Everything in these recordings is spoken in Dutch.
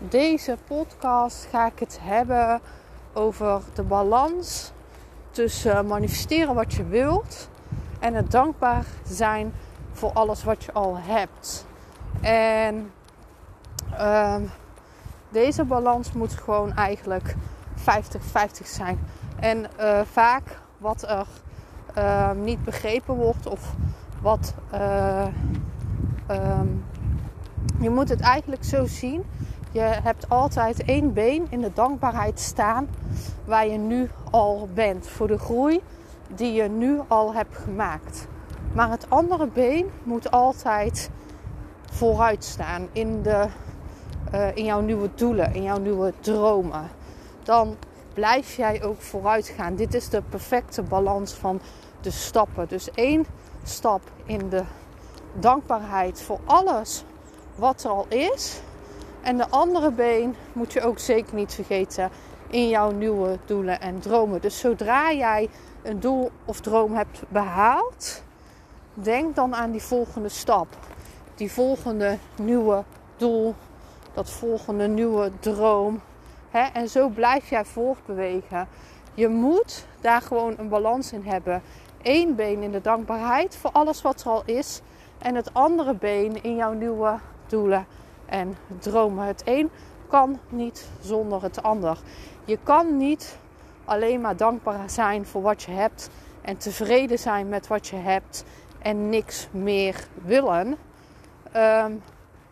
Deze podcast ga ik het hebben over de balans tussen manifesteren wat je wilt en het dankbaar zijn voor alles wat je al hebt. En uh, deze balans moet gewoon eigenlijk 50-50 zijn. En uh, vaak wat er uh, niet begrepen wordt of wat. Uh, je moet het eigenlijk zo zien. Je hebt altijd één been in de dankbaarheid staan waar je nu al bent. Voor de groei die je nu al hebt gemaakt. Maar het andere been moet altijd vooruit staan in, de, uh, in jouw nieuwe doelen, in jouw nieuwe dromen. Dan blijf jij ook vooruit gaan. Dit is de perfecte balans van de stappen. Dus één stap in de dankbaarheid voor alles wat er al is. En de andere been moet je ook zeker niet vergeten in jouw nieuwe doelen en dromen. Dus zodra jij een doel of droom hebt behaald, denk dan aan die volgende stap. Die volgende nieuwe doel, dat volgende nieuwe droom. En zo blijf jij voortbewegen. Je moet daar gewoon een balans in hebben. Eén been in de dankbaarheid voor alles wat er al is. En het andere been in jouw nieuwe doelen en dromen. Het een kan niet zonder het ander. Je kan niet alleen maar dankbaar zijn voor wat je hebt en tevreden zijn met wat je hebt en niks meer willen. Um,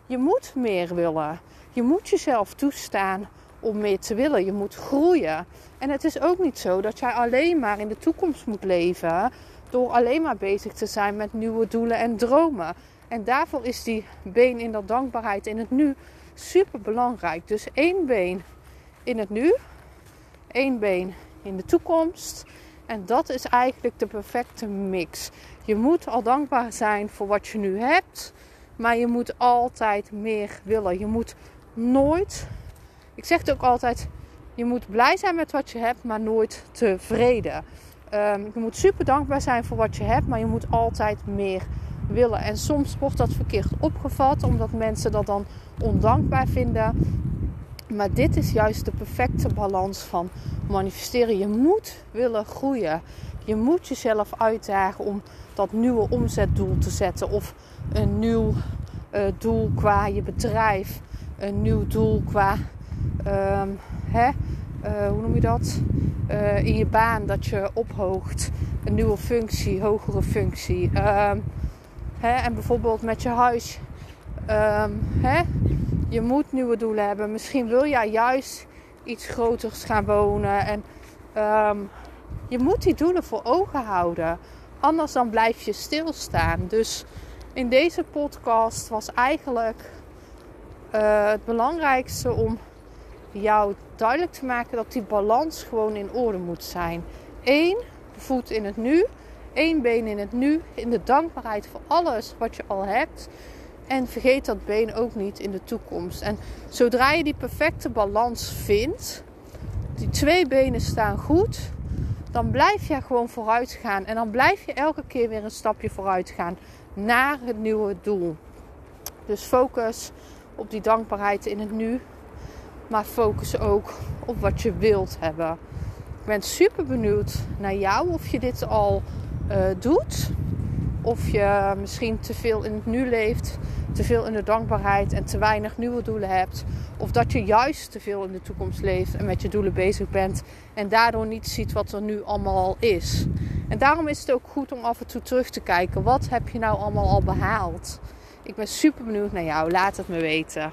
je moet meer willen. Je moet jezelf toestaan om meer te willen. Je moet groeien. En het is ook niet zo dat jij alleen maar in de toekomst moet leven door alleen maar bezig te zijn met nieuwe doelen en dromen. En daarvoor is die been in dat dankbaarheid in het nu super belangrijk. Dus één been in het nu, één been in de toekomst. En dat is eigenlijk de perfecte mix. Je moet al dankbaar zijn voor wat je nu hebt, maar je moet altijd meer willen. Je moet nooit, ik zeg het ook altijd, je moet blij zijn met wat je hebt, maar nooit tevreden. Um, je moet super dankbaar zijn voor wat je hebt, maar je moet altijd meer willen. En soms wordt dat verkeerd opgevat, omdat mensen dat dan ondankbaar vinden. Maar dit is juist de perfecte balans van manifesteren. Je moet willen groeien. Je moet jezelf uitdagen om dat nieuwe omzetdoel te zetten. Of een nieuw uh, doel qua je bedrijf. Een nieuw doel qua, um, hè, uh, hoe noem je dat? Uh, in je baan dat je ophoogt. Een nieuwe functie, hogere functie. Hè, en bijvoorbeeld met je huis. Um, hè, je moet nieuwe doelen hebben. Misschien wil jij juist iets groters gaan wonen. En um, je moet die doelen voor ogen houden. Anders dan blijf je stilstaan. Dus in deze podcast was eigenlijk uh, het belangrijkste om jou duidelijk te maken dat die balans gewoon in orde moet zijn. Eén voet in het nu, één been in het nu, in de dankbaarheid voor alles wat je al hebt. En vergeet dat been ook niet in de toekomst. En zodra je die perfecte balans vindt, die twee benen staan goed, dan blijf je gewoon vooruit gaan. En dan blijf je elke keer weer een stapje vooruit gaan naar het nieuwe doel. Dus focus op die dankbaarheid in het nu. Maar focus ook op wat je wilt hebben. Ik ben super benieuwd naar jou of je dit al uh, doet. Of je misschien te veel in het nu leeft, te veel in de dankbaarheid en te weinig nieuwe doelen hebt. Of dat je juist te veel in de toekomst leeft en met je doelen bezig bent en daardoor niet ziet wat er nu allemaal al is. En daarom is het ook goed om af en toe terug te kijken. Wat heb je nou allemaal al behaald? Ik ben super benieuwd naar jou. Laat het me weten.